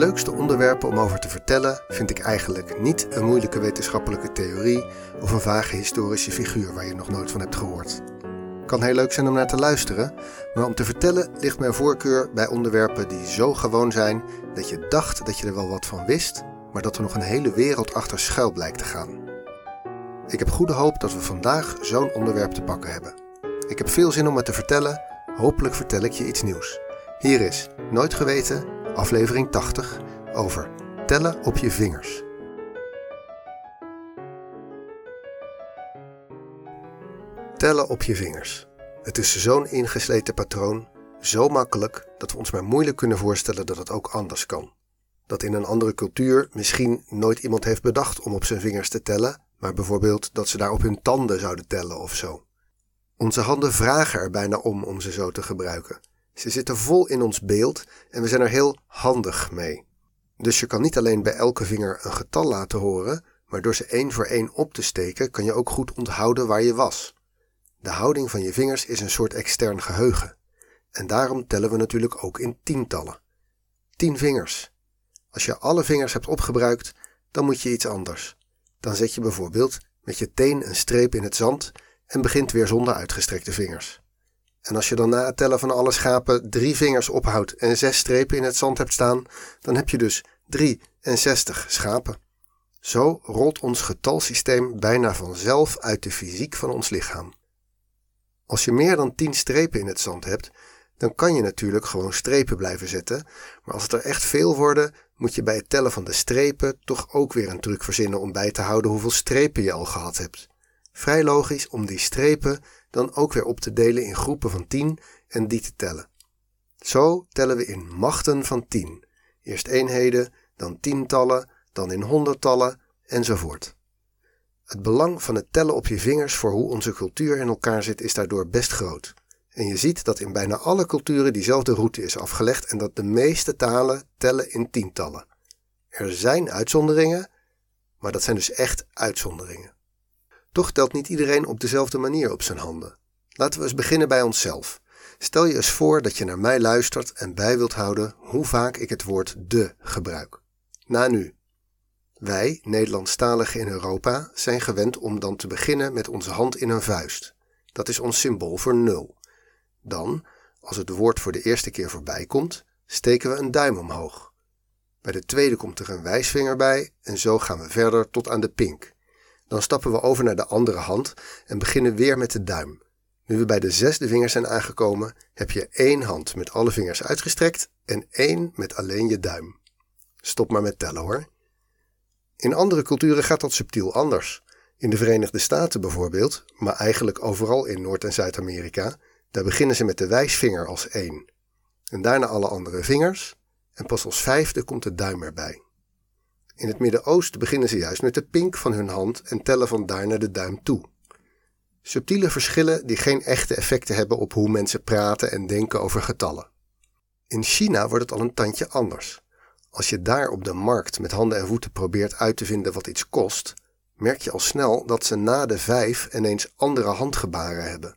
leukste onderwerpen om over te vertellen vind ik eigenlijk niet een moeilijke wetenschappelijke theorie of een vage historische figuur waar je nog nooit van hebt gehoord. Kan heel leuk zijn om naar te luisteren, maar om te vertellen ligt mijn voorkeur bij onderwerpen die zo gewoon zijn dat je dacht dat je er wel wat van wist, maar dat er nog een hele wereld achter schuil blijkt te gaan. Ik heb goede hoop dat we vandaag zo'n onderwerp te pakken hebben. Ik heb veel zin om het te vertellen, hopelijk vertel ik je iets nieuws. Hier is Nooit Geweten, aflevering 80, over tellen op je vingers. Tellen op je vingers. Het is zo'n ingesleten patroon, zo makkelijk dat we ons maar moeilijk kunnen voorstellen dat het ook anders kan. Dat in een andere cultuur misschien nooit iemand heeft bedacht om op zijn vingers te tellen, maar bijvoorbeeld dat ze daar op hun tanden zouden tellen of zo. Onze handen vragen er bijna om om ze zo te gebruiken. Ze zitten vol in ons beeld en we zijn er heel handig mee. Dus je kan niet alleen bij elke vinger een getal laten horen, maar door ze één voor één op te steken kan je ook goed onthouden waar je was. De houding van je vingers is een soort extern geheugen. En daarom tellen we natuurlijk ook in tientallen. Tien vingers. Als je alle vingers hebt opgebruikt, dan moet je iets anders. Dan zet je bijvoorbeeld met je teen een streep in het zand en begint weer zonder uitgestrekte vingers. En als je dan na het tellen van alle schapen drie vingers ophoudt en zes strepen in het zand hebt staan, dan heb je dus 63 schapen. Zo rolt ons getalsysteem bijna vanzelf uit de fysiek van ons lichaam. Als je meer dan 10 strepen in het zand hebt, dan kan je natuurlijk gewoon strepen blijven zetten, maar als het er echt veel worden, moet je bij het tellen van de strepen toch ook weer een truc verzinnen om bij te houden hoeveel strepen je al gehad hebt. Vrij logisch om die strepen dan ook weer op te delen in groepen van 10 en die te tellen. Zo tellen we in machten van 10. Eerst eenheden, dan tientallen, dan in honderdtallen enzovoort. Het belang van het tellen op je vingers voor hoe onze cultuur in elkaar zit is daardoor best groot. En je ziet dat in bijna alle culturen diezelfde route is afgelegd en dat de meeste talen tellen in tientallen. Er zijn uitzonderingen, maar dat zijn dus echt uitzonderingen. Toch telt niet iedereen op dezelfde manier op zijn handen. Laten we eens beginnen bij onszelf. Stel je eens voor dat je naar mij luistert en bij wilt houden hoe vaak ik het woord de gebruik. Na nu. Wij, Nederlandstaligen in Europa, zijn gewend om dan te beginnen met onze hand in een vuist. Dat is ons symbool voor nul. Dan, als het woord voor de eerste keer voorbij komt, steken we een duim omhoog. Bij de tweede komt er een wijsvinger bij en zo gaan we verder tot aan de pink. Dan stappen we over naar de andere hand en beginnen weer met de duim. Nu we bij de zesde vinger zijn aangekomen, heb je één hand met alle vingers uitgestrekt en één met alleen je duim. Stop maar met tellen hoor. In andere culturen gaat dat subtiel anders. In de Verenigde Staten bijvoorbeeld, maar eigenlijk overal in Noord- en Zuid-Amerika, daar beginnen ze met de wijsvinger als één. En daarna alle andere vingers, en pas als vijfde komt de duim erbij. In het Midden-Oosten beginnen ze juist met de pink van hun hand en tellen van daar naar de duim toe. Subtiele verschillen die geen echte effecten hebben op hoe mensen praten en denken over getallen. In China wordt het al een tandje anders. Als je daar op de markt met handen en voeten probeert uit te vinden wat iets kost, merk je al snel dat ze na de vijf ineens andere handgebaren hebben.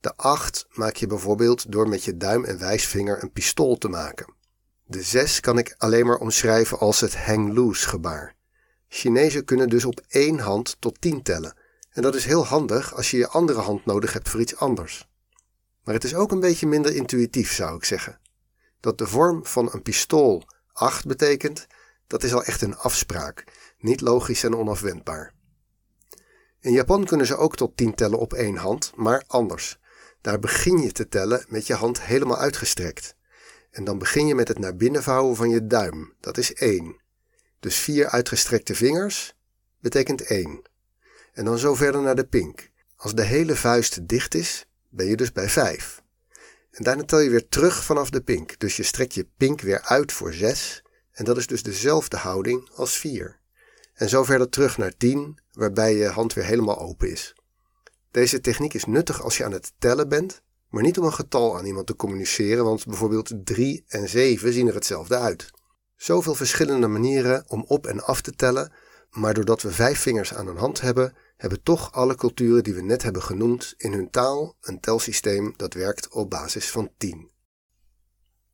De acht maak je bijvoorbeeld door met je duim en wijsvinger een pistool te maken. De zes kan ik alleen maar omschrijven als het hang loose gebaar. Chinezen kunnen dus op één hand tot tien tellen. En dat is heel handig als je je andere hand nodig hebt voor iets anders. Maar het is ook een beetje minder intuïtief, zou ik zeggen. Dat de vorm van een pistool 8 betekent, dat is al echt een afspraak, niet logisch en onafwendbaar. In Japan kunnen ze ook tot 10 tellen op één hand, maar anders. Daar begin je te tellen met je hand helemaal uitgestrekt. En dan begin je met het naar binnen vouwen van je duim. Dat is 1. Dus vier uitgestrekte vingers betekent 1. En dan zo verder naar de pink. Als de hele vuist dicht is, ben je dus bij 5. En daarna tel je weer terug vanaf de pink. Dus je strekt je pink weer uit voor 6. En dat is dus dezelfde houding als 4. En zo verder terug naar 10, waarbij je hand weer helemaal open is. Deze techniek is nuttig als je aan het tellen bent, maar niet om een getal aan iemand te communiceren, want bijvoorbeeld 3 en 7 zien er hetzelfde uit. Zoveel verschillende manieren om op en af te tellen, maar doordat we vijf vingers aan een hand hebben, hebben toch alle culturen die we net hebben genoemd in hun taal een telsysteem dat werkt op basis van 10.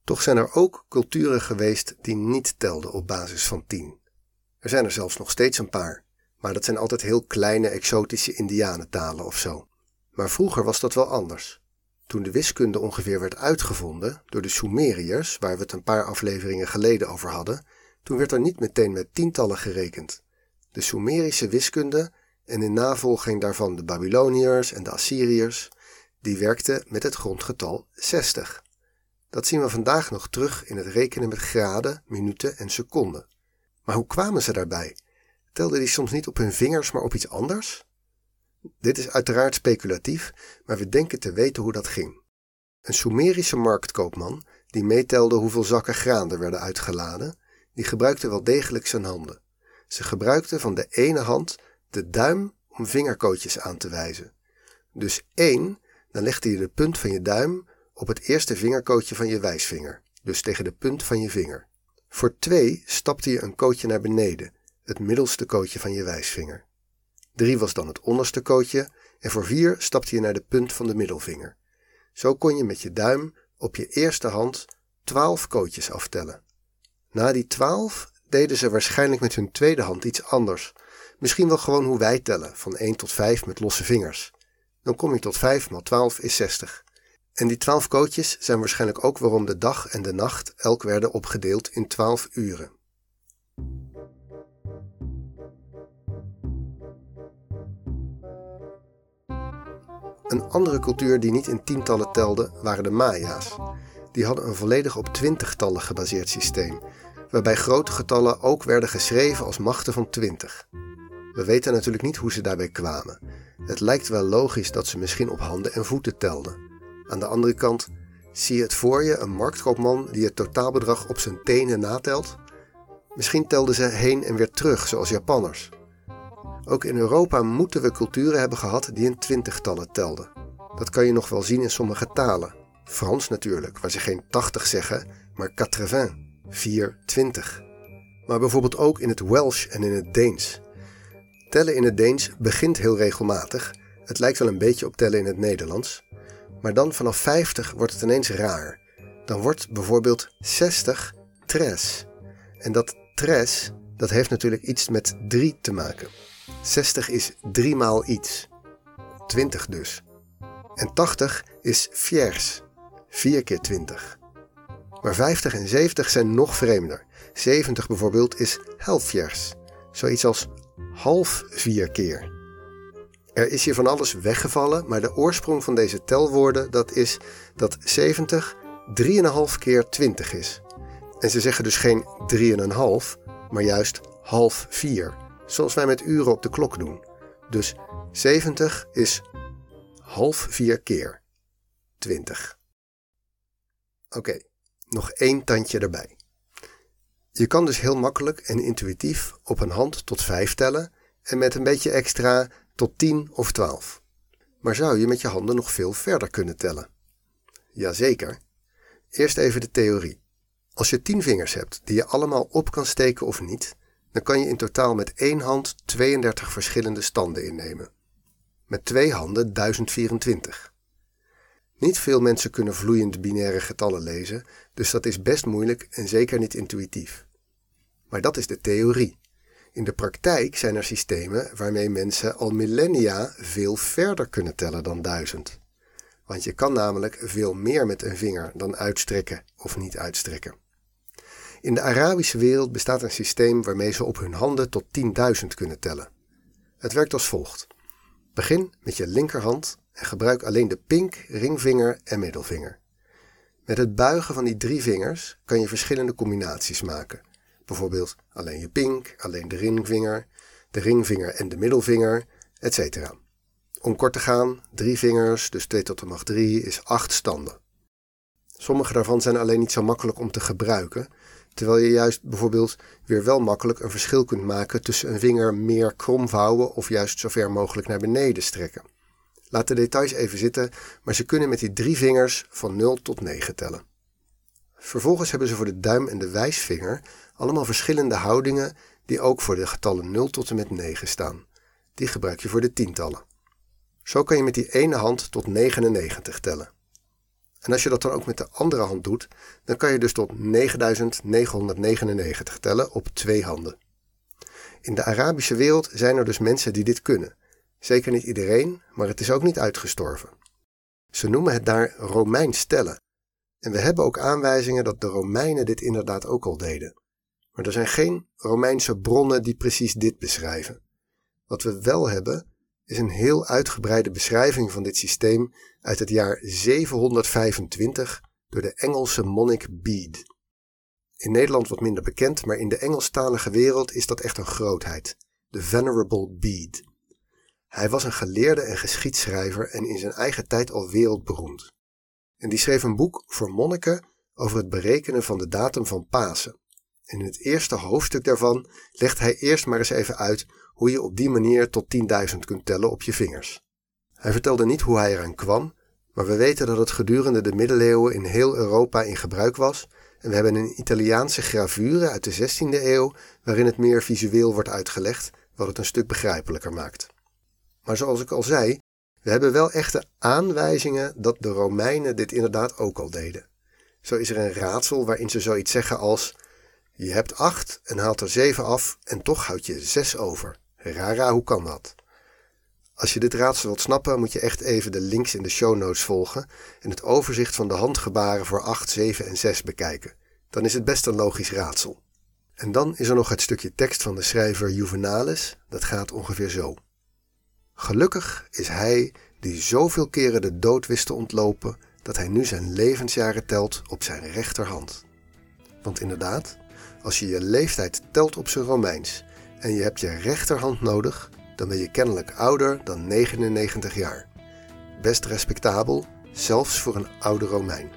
Toch zijn er ook culturen geweest die niet telden op basis van 10. Er zijn er zelfs nog steeds een paar, maar dat zijn altijd heel kleine exotische indianentalen of zo. Maar vroeger was dat wel anders. Toen de wiskunde ongeveer werd uitgevonden door de Sumeriërs, waar we het een paar afleveringen geleden over hadden, toen werd er niet meteen met tientallen gerekend. De Sumerische wiskunde en in navolging daarvan de Babyloniërs en de Assyriërs, die werkten met het grondgetal 60. Dat zien we vandaag nog terug in het rekenen met graden, minuten en seconden. Maar hoe kwamen ze daarbij? Telden die soms niet op hun vingers, maar op iets anders? Dit is uiteraard speculatief, maar we denken te weten hoe dat ging. Een Sumerische marktkoopman, die meetelde hoeveel zakken graan er werden uitgeladen, die gebruikte wel degelijk zijn handen. Ze gebruikte van de ene hand de duim om vingerkootjes aan te wijzen. Dus één, dan legde je de punt van je duim op het eerste vingerkootje van je wijsvinger, dus tegen de punt van je vinger. Voor twee stapte je een kootje naar beneden, het middelste kootje van je wijsvinger. Drie was dan het onderste kootje en voor vier stapte je naar de punt van de middelvinger. Zo kon je met je duim op je eerste hand twaalf kootjes aftellen. Na die twaalf deden ze waarschijnlijk met hun tweede hand iets anders. Misschien wel gewoon hoe wij tellen, van 1 tot 5 met losse vingers. Dan kom je tot 5 maal 12 is 60. En die 12 kootjes zijn waarschijnlijk ook waarom de dag en de nacht elk werden opgedeeld in 12 uren. Een andere cultuur die niet in tientallen telde waren de Maya's. Die hadden een volledig op twintigtallen gebaseerd systeem, waarbij grote getallen ook werden geschreven als machten van 20. We weten natuurlijk niet hoe ze daarbij kwamen. Het lijkt wel logisch dat ze misschien op handen en voeten telden. Aan de andere kant, zie je het voor je een marktkoopman die het totaalbedrag op zijn tenen natelt? Misschien telden ze heen en weer terug, zoals Japanners. Ook in Europa moeten we culturen hebben gehad die in twintigtallen telden. Dat kan je nog wel zien in sommige talen. Frans natuurlijk, waar ze geen 80 zeggen, maar 80, 420. Maar bijvoorbeeld ook in het Welsh en in het Deens. Tellen in het Deens begint heel regelmatig. Het lijkt wel een beetje op tellen in het Nederlands. Maar dan vanaf 50 wordt het ineens raar. Dan wordt bijvoorbeeld 60 tres. En dat tres, dat heeft natuurlijk iets met 3 te maken. 60 is 3 maal iets. 20 dus. En 80 is fiers. 4 keer 20. Maar 50 en 70 zijn nog vreemder. 70 bijvoorbeeld is halfjers. Zoiets als half vier keer. Er is hier van alles weggevallen, maar de oorsprong van deze telwoorden dat is dat 70 3,5 keer 20 is. En ze zeggen dus geen 3,5, maar juist half 4, zoals wij met uren op de klok doen. Dus 70 is half 4 keer 20. Oké, nog één tandje erbij. Je kan dus heel makkelijk en intuïtief op een hand tot 5 tellen en met een beetje extra tot 10 of 12. Maar zou je met je handen nog veel verder kunnen tellen? Jazeker. Eerst even de theorie. Als je 10 vingers hebt die je allemaal op kan steken of niet, dan kan je in totaal met één hand 32 verschillende standen innemen. Met twee handen 1024. Niet veel mensen kunnen vloeiend binaire getallen lezen, dus dat is best moeilijk en zeker niet intuïtief. Maar dat is de theorie. In de praktijk zijn er systemen waarmee mensen al millennia veel verder kunnen tellen dan duizend. Want je kan namelijk veel meer met een vinger dan uitstrekken of niet uitstrekken. In de Arabische wereld bestaat een systeem waarmee ze op hun handen tot 10.000 kunnen tellen. Het werkt als volgt. Begin met je linkerhand en gebruik alleen de pink, ringvinger en middelvinger. Met het buigen van die drie vingers kan je verschillende combinaties maken. Bijvoorbeeld alleen je pink, alleen de ringvinger, de ringvinger en de middelvinger, etc. Om kort te gaan, drie vingers, dus 2 tot de macht 3, is 8 standen. Sommige daarvan zijn alleen niet zo makkelijk om te gebruiken, terwijl je juist bijvoorbeeld weer wel makkelijk een verschil kunt maken tussen een vinger meer krom vouwen of juist zo ver mogelijk naar beneden strekken. Laat de details even zitten, maar ze kunnen met die drie vingers van 0 tot 9 tellen. Vervolgens hebben ze voor de duim en de wijsvinger allemaal verschillende houdingen die ook voor de getallen 0 tot en met 9 staan. Die gebruik je voor de tientallen. Zo kan je met die ene hand tot 99 tellen. En als je dat dan ook met de andere hand doet, dan kan je dus tot 9999 tellen op twee handen. In de Arabische wereld zijn er dus mensen die dit kunnen. Zeker niet iedereen, maar het is ook niet uitgestorven. Ze noemen het daar Romeins tellen. En we hebben ook aanwijzingen dat de Romeinen dit inderdaad ook al deden. Maar er zijn geen Romeinse bronnen die precies dit beschrijven. Wat we wel hebben, is een heel uitgebreide beschrijving van dit systeem uit het jaar 725 door de Engelse monnik Bede. In Nederland wat minder bekend, maar in de Engelstalige wereld is dat echt een grootheid. De Venerable Bede. Hij was een geleerde en geschiedschrijver en in zijn eigen tijd al wereldberoemd. En die schreef een boek voor monniken over het berekenen van de datum van Pasen. En in het eerste hoofdstuk daarvan legt hij eerst maar eens even uit hoe je op die manier tot 10.000 kunt tellen op je vingers. Hij vertelde niet hoe hij eraan kwam, maar we weten dat het gedurende de middeleeuwen in heel Europa in gebruik was en we hebben een Italiaanse gravure uit de 16e eeuw waarin het meer visueel wordt uitgelegd, wat het een stuk begrijpelijker maakt. Maar zoals ik al zei, we hebben wel echte aanwijzingen dat de Romeinen dit inderdaad ook al deden. Zo is er een raadsel waarin ze zoiets zeggen als: Je hebt acht en haalt er zeven af en toch houd je zes over. Rara, hoe kan dat? Als je dit raadsel wilt snappen, moet je echt even de links in de show notes volgen en het overzicht van de handgebaren voor 8, 7 en 6 bekijken. Dan is het best een logisch raadsel. En dan is er nog het stukje tekst van de schrijver Juvenalis, dat gaat ongeveer zo. Gelukkig is hij die zoveel keren de dood wist te ontlopen, dat hij nu zijn levensjaren telt op zijn rechterhand. Want inderdaad, als je je leeftijd telt op zijn Romeins en je hebt je rechterhand nodig, dan ben je kennelijk ouder dan 99 jaar. Best respectabel, zelfs voor een oude Romein.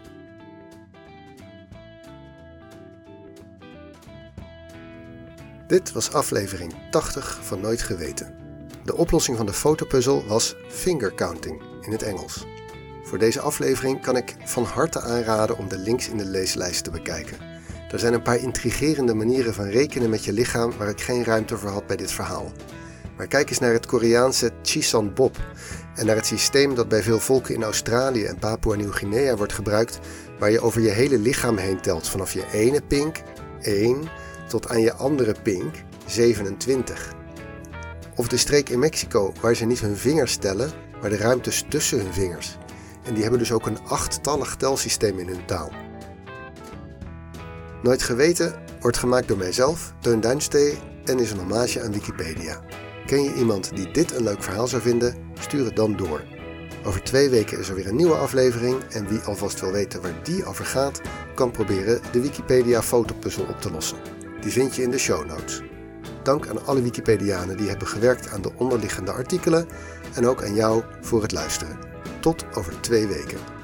Dit was aflevering 80 van Nooit Geweten. De oplossing van de fotopuzzel was finger counting in het Engels. Voor deze aflevering kan ik van harte aanraden om de links in de leeslijst te bekijken. Er zijn een paar intrigerende manieren van rekenen met je lichaam waar ik geen ruimte voor had bij dit verhaal. Maar kijk eens naar het Koreaanse Chisan Bob en naar het systeem dat bij veel volken in Australië en Papua Nieuw-Guinea wordt gebruikt, waar je over je hele lichaam heen telt vanaf je ene pink, 1, tot aan je andere pink, 27. Of de streek in Mexico waar ze niet hun vingers tellen, maar de ruimtes tussen hun vingers. En die hebben dus ook een achttallig telsysteem in hun taal. Nooit geweten wordt gemaakt door mijzelf, Teun Duinstee en is een hommage aan Wikipedia. Ken je iemand die dit een leuk verhaal zou vinden? Stuur het dan door. Over twee weken is er weer een nieuwe aflevering en wie alvast wil weten waar die over gaat, kan proberen de Wikipedia fotopuzzel op te lossen. Die vind je in de show notes. Dank aan alle Wikipedianen die hebben gewerkt aan de onderliggende artikelen en ook aan jou voor het luisteren. Tot over twee weken.